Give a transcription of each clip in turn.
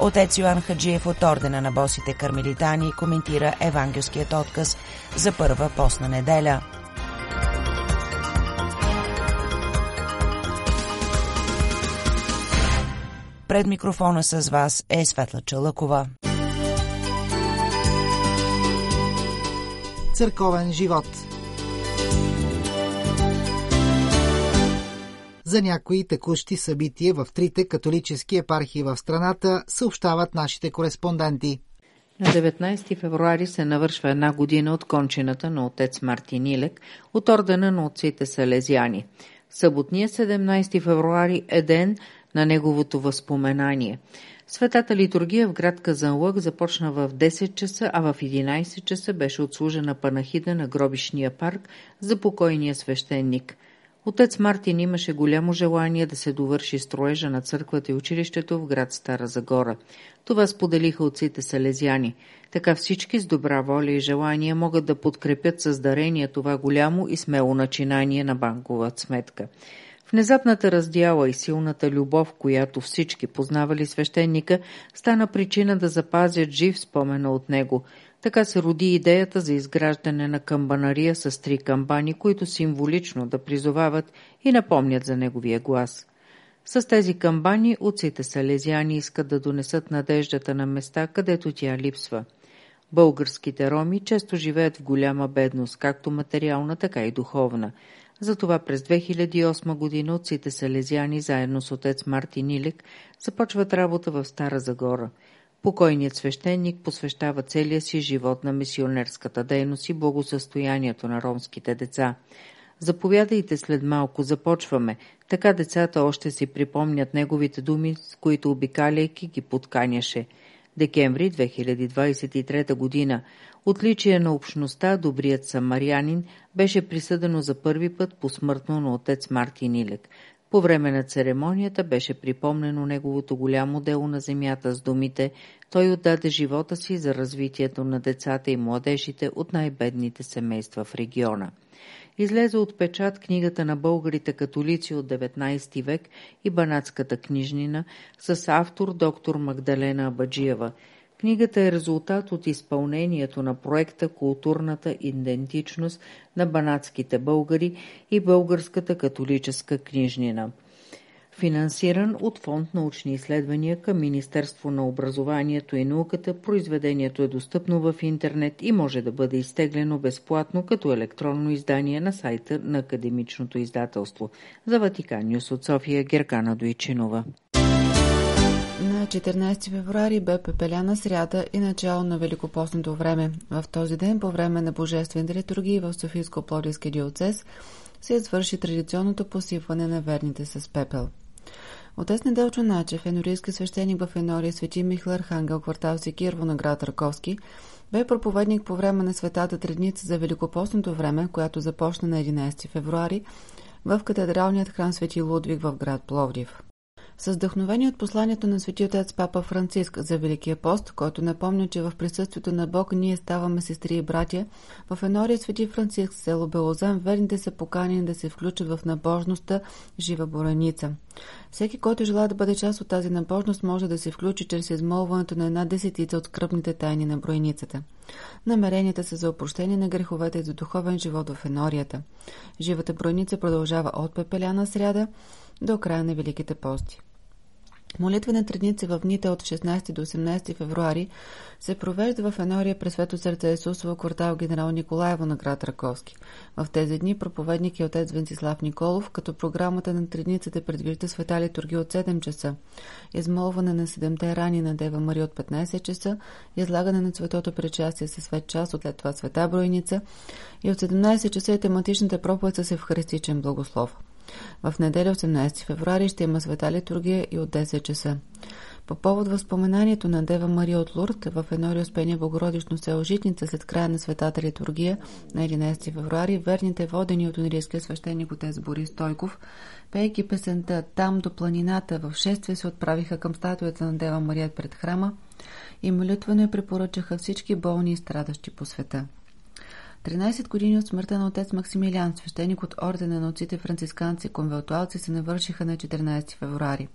Отец Йоан Хаджиев от Ордена на босите кармелитани коментира евангелският отказ за първа постна неделя. Пред микрофона с вас е Светла Чалъкова. Църковен живот За някои текущи събития в трите католически епархии в страната съобщават нашите кореспонденти. На 19 февруари се навършва една година от кончината на отец Мартин Илек от ордена на отците Салезяни. Съботния 17 февруари е ден на неговото възпоменание. Светата литургия в град Казанлък започна в 10 часа, а в 11 часа беше отслужена панахида на гробишния парк за покойния свещеник. Отец Мартин имаше голямо желание да се довърши строежа на църквата и училището в град Стара Загора. Това споделиха отците салезяни. Така всички с добра воля и желание могат да подкрепят създарение това голямо и смело начинание на банкова сметка. Внезапната раздяла и силната любов, която всички познавали свещеника, стана причина да запазят жив спомена от него. Така се роди идеята за изграждане на камбанария с три камбани, които символично да призовават и напомнят за неговия глас. С тези камбани отците салезяни искат да донесат надеждата на места, където тя липсва. Българските роми често живеят в голяма бедност, както материална, така и духовна – затова през 2008 година отците Салезяни заедно с отец Мартин Илик започват работа в Стара Загора. Покойният свещеник посвещава целия си живот на мисионерската дейност и благосъстоянието на ромските деца. Заповядайте след малко, започваме. Така децата още си припомнят неговите думи, с които обикаляйки ги подканяше. Декември 2023 година Отличие на общността Добрият самарянин беше присъдено за първи път посмъртно на отец Мартин Илек. По време на церемонията беше припомнено неговото голямо дело на земята с думите «Той отдаде живота си за развитието на децата и младежите от най-бедните семейства в региона». Излезе от печат книгата на българите католици от 19 век и банатската книжнина с автор доктор Магдалена Абаджиева – Книгата е резултат от изпълнението на проекта Културната идентичност на банатските българи и Българската католическа книжнина. Финансиран от Фонд научни изследвания към Министерство на образованието и науката, произведението е достъпно в интернет и може да бъде изтеглено безплатно като електронно издание на сайта на Академичното издателство. За Ватикан Нюс от София Геркана Дойчинова. На 14 февруари бе пепеляна сряда и начало на Великопостното време. В този ден, по време на божествени литургии в Софийско-Плодийски диоцес, се извърши традиционното посипване на верните с пепел. Отец Неделчо Начев, енорийски свещеник в Енория Свети Михаил Архангел, квартал Секирво на град Раковски, бе проповедник по време на Светата Тредница за Великопостното време, която започна на 11 февруари в катедралният храм Свети Лудвиг в град Пловдив. С вдъхновение от посланието на свети отец Папа Франциск за Великия пост, който напомня, че в присъствието на Бог ние ставаме сестри и братя, в Енория свети Франциск село Белозан верните са поканени да се включат в набожността жива бореница. Всеки, който желая да бъде част от тази набожност, може да се включи чрез измолването на една десетица от скръпните тайни на броеницата. Намеренията са за опрощение на греховете и за духовен живот в енорията. Живата броеница продължава от пепеляна сряда до края на Великите пости. Молитвена тредница в дните от 16 до 18 февруари се провежда в Енория през Свето сърце Исусово квартал генерал Николаево на град Раковски. В тези дни проповедник е отец Венцислав Николов, като програмата на тредницата предвижда света литургия от 7 часа, измолване на седемте рани на Дева Мария от 15 часа, излагане на цветото причастие със свет час, след това света бройница и от 17 часа е тематичната проповед с евхаристичен благослов. В неделя 18 февруари ще има света литургия и от 10 часа. По повод възпоменанието на Дева Мария от Лурд в едно Успение Богородично село Житница след края на светата литургия на 11 февруари, верните водени от унирийския свещеник отец Борис Стойков, пейки песента «Там до планината» в шествие се отправиха към статуята на Дева Мария пред храма и молитвено препоръчаха всички болни и страдащи по света. 13 години от смъртта на отец Максимилиан, свещеник от ордена на отците францисканци конвелтуалци се навършиха на 14 февруари.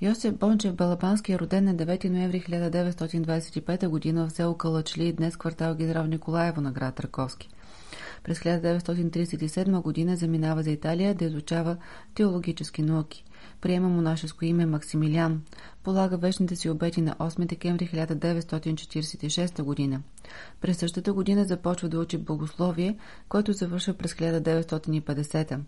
Йосиф Бончев Балапански е роден на 9 ноември 1925 г. в село Калачли, днес квартал Гидрав Николаево на град Раковски. През 1937 г. заминава за Италия да изучава теологически науки. Приема монашеско име Максимилиан. Полага вечните си обети на 8 декември 1946 г. През същата година започва да учи богословие, което завършва през 1950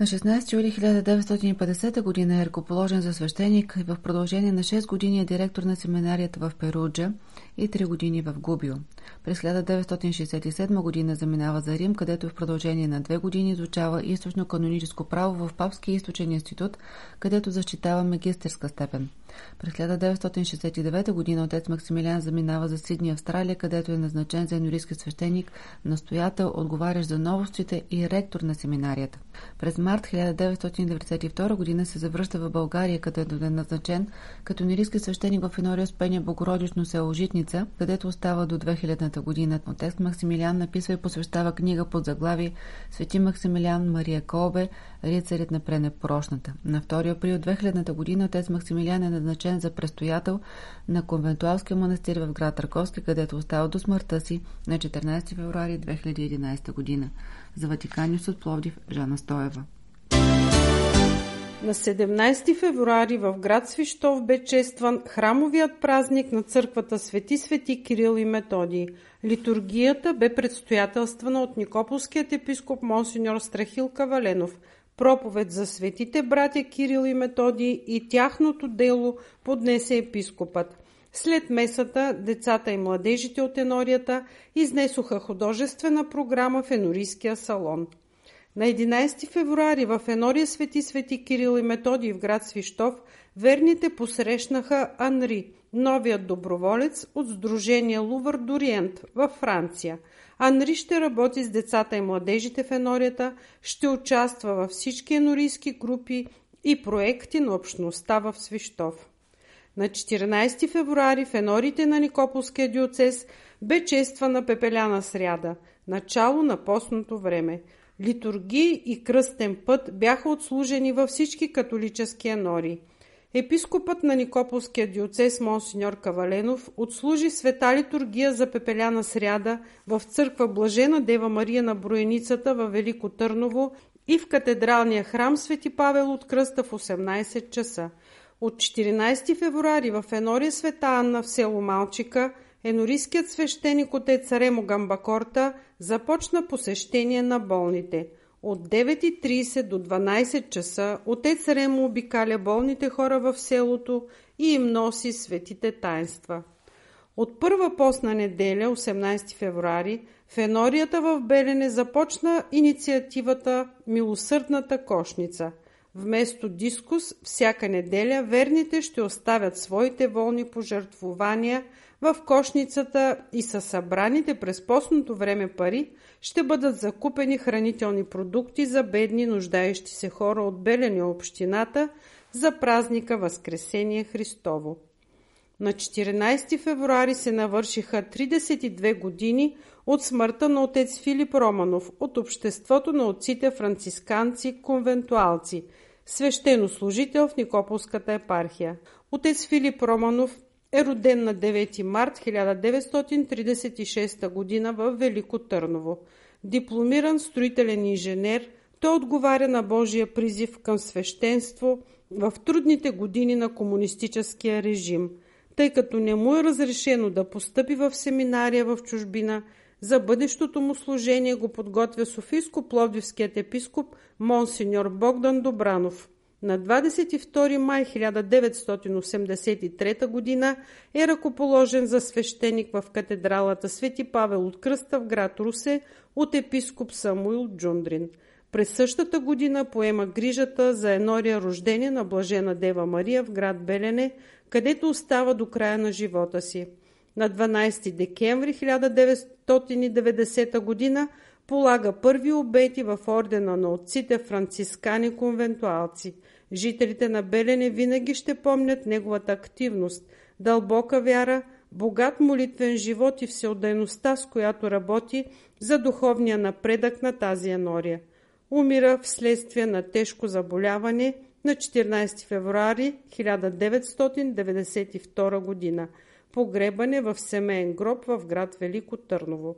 на 16 юли 1950 г. е ръкоположен за свещеник и в продължение на 6 години е директор на семинарията в Перуджа и 3 години в Губио. През 1967 г. заминава за Рим, където в продължение на 2 години изучава източно-каноническо право в Папския източен институт, където защитава магистерска степен. През 1969 г. отец Максимилиан заминава за Сидни, Австралия, където е назначен за енорийски свещеник, настоятел, отговарящ за новостите и ректор на семинарията. През март 1992 г. се завръща в България, където е назначен като нирийски свещеник в Енория Спения Богородично село Житница, където остава до 2000 година. Отец Максимилиан написва и посвещава книга под заглави Свети Максимилиан Мария Колбе, рицарят на пренепрошната. На 2 април 2000 година отец Максимилиан е назначен за престоятел на конвентуалския манастир в град Раковски, където остава до смъртта си на 14 февруари 2011 година. За Ватиканиус от Пловдив Жана Стоева. На 17 февруари в град Свищов бе честван храмовият празник на църквата Свети Свети Кирил и Методий. Литургията бе предстоятелствана от Никополският епископ Монсеньор Страхил Каваленов. Проповед за светите братя Кирил и Методий и тяхното дело поднесе епископът. След месата децата и младежите от енорията изнесоха художествена програма в енорийския салон. На 11 февруари в Енория Свети Свети Кирил и Методий в град Свищов верните посрещнаха Анри, новият доброволец от Сдружение Лувър Дориент във Франция. Анри ще работи с децата и младежите в енорията, ще участва във всички енорийски групи и проекти на общността в Свищов. На 14 февруари в енорите на Никополския диоцес бе чествана пепеляна сряда, начало на постното време. Литургии и кръстен път бяха отслужени във всички католически енори. Епископът на Никополския диоцес Монсеньор Каваленов отслужи света литургия за пепеляна сряда в църква Блажена Дева Мария на Броеницата във Велико Търново и в катедралния храм Свети Павел от Кръста в 18 часа. От 14 февруари в Енория Света Анна в село Малчика енорийският свещеник отец Ремо Гамбакорта започна посещение на болните. От 9.30 до 12 часа отец Ремо обикаля болните хора в селото и им носи светите таинства. От първа постна неделя, 18 февруари, в Енорията в Белене започна инициативата Милосърдната кошница – Вместо дискус, всяка неделя верните ще оставят своите волни пожертвования в кошницата и със събраните през постното време пари ще бъдат закупени хранителни продукти за бедни нуждаещи се хора от Белене общината за празника Възкресение Христово. На 14 февруари се навършиха 32 години от смъртта на отец Филип Романов от Обществото на отците францисканци конвентуалци, свещенослужител в Никополската епархия. Отец Филип Романов е роден на 9 март 1936 г. в Велико Търново. Дипломиран строителен инженер, той отговаря на Божия призив към свещенство в трудните години на комунистическия режим – тъй като не му е разрешено да постъпи в семинария в чужбина, за бъдещото му служение го подготвя Софийско-Пловдивският епископ Монсеньор Богдан Добранов. На 22 май 1983 г. е ръкоположен за свещеник в катедралата Свети Павел от Кръста в град Русе от епископ Самуил Джундрин. През същата година поема грижата за енория рождение на Блажена Дева Мария в град Белене, където остава до края на живота си. На 12 декември 1990 година полага първи обети в ордена на отците францискани конвентуалци. Жителите на Белене винаги ще помнят неговата активност, дълбока вяра, богат молитвен живот и всеотдайността, с която работи за духовния напредък на тази енория. Умира вследствие на тежко заболяване на 14 февруари 1992 година. Погребане в семейен гроб в град Велико Търново.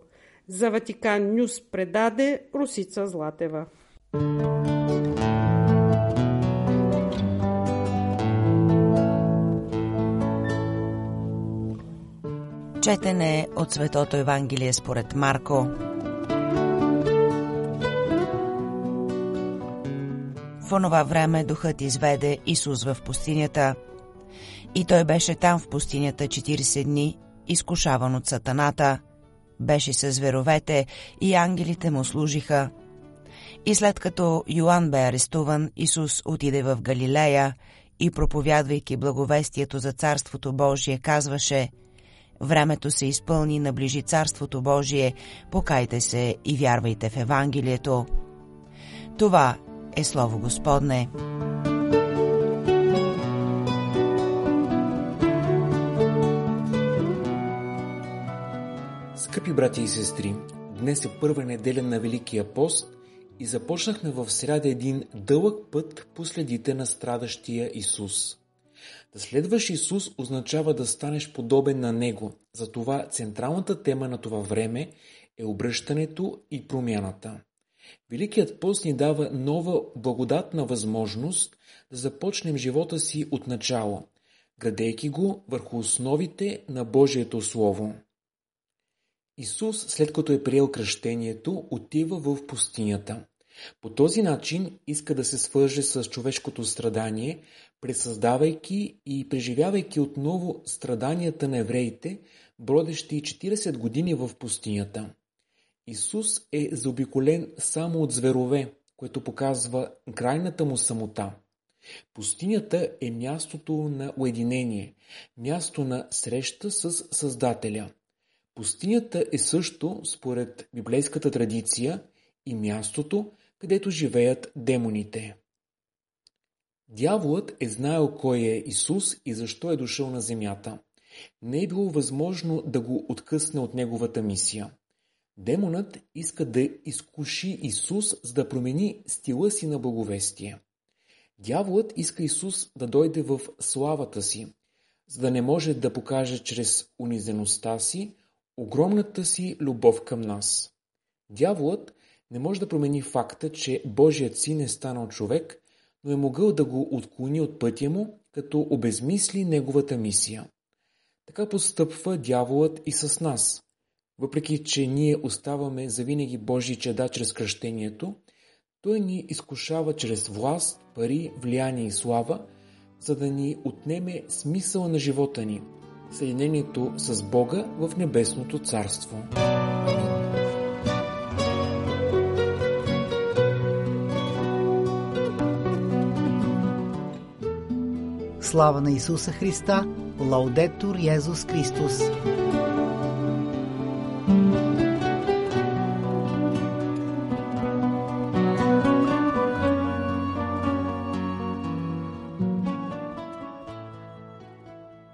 За Ватикан Нюс предаде Русица Златева. Четене от Светото Евангелие според Марко. В онова време духът изведе Исус в пустинята. И той беше там в пустинята 40 дни, изкушаван от сатаната. Беше с зверовете и ангелите му служиха. И след като Йоанн бе арестуван, Исус отиде в Галилея и проповядвайки благовестието за Царството Божие, казваше – Времето се изпълни, наближи Царството Божие, покайте се и вярвайте в Евангелието. Това е Слово Господне. Скъпи брати и сестри, днес е първа неделя на Великия пост и започнахме в сряда един дълъг път по следите на страдащия Исус. Да следваш Исус означава да станеш подобен на Него. Затова централната тема на това време е обръщането и промяната. Великият пост ни дава нова благодатна възможност да започнем живота си от начало, градейки го върху основите на Божието Слово. Исус, след като е приел кръщението, отива в пустинята. По този начин иска да се свърже с човешкото страдание, пресъздавайки и преживявайки отново страданията на евреите, бродещи 40 години в пустинята. Исус е заобиколен само от зверове, което показва крайната му самота. Пустинята е мястото на уединение, място на среща с Създателя. Пустинята е също, според библейската традиция, и мястото, където живеят демоните. Дяволът е знаел кой е Исус и защо е дошъл на земята. Не е било възможно да го откъсне от неговата мисия. Демонът иска да изкуши Исус, за да промени стила си на благовестие. Дяволът иска Исус да дойде в славата си, за да не може да покаже чрез унизеността си огромната си любов към нас. Дяволът не може да промени факта, че Божият син е станал човек, но е могъл да го отклони от пътя му, като обезмисли неговата мисия. Така постъпва дяволът и с нас. Въпреки, че ние оставаме завинаги Божии чеда чрез кръщението, той ни изкушава чрез власт, пари, влияние и слава, за да ни отнеме смисъла на живота ни, съединението с Бога в небесното царство. Слава на Исуса Христа! Лаудетур Йезус Христос!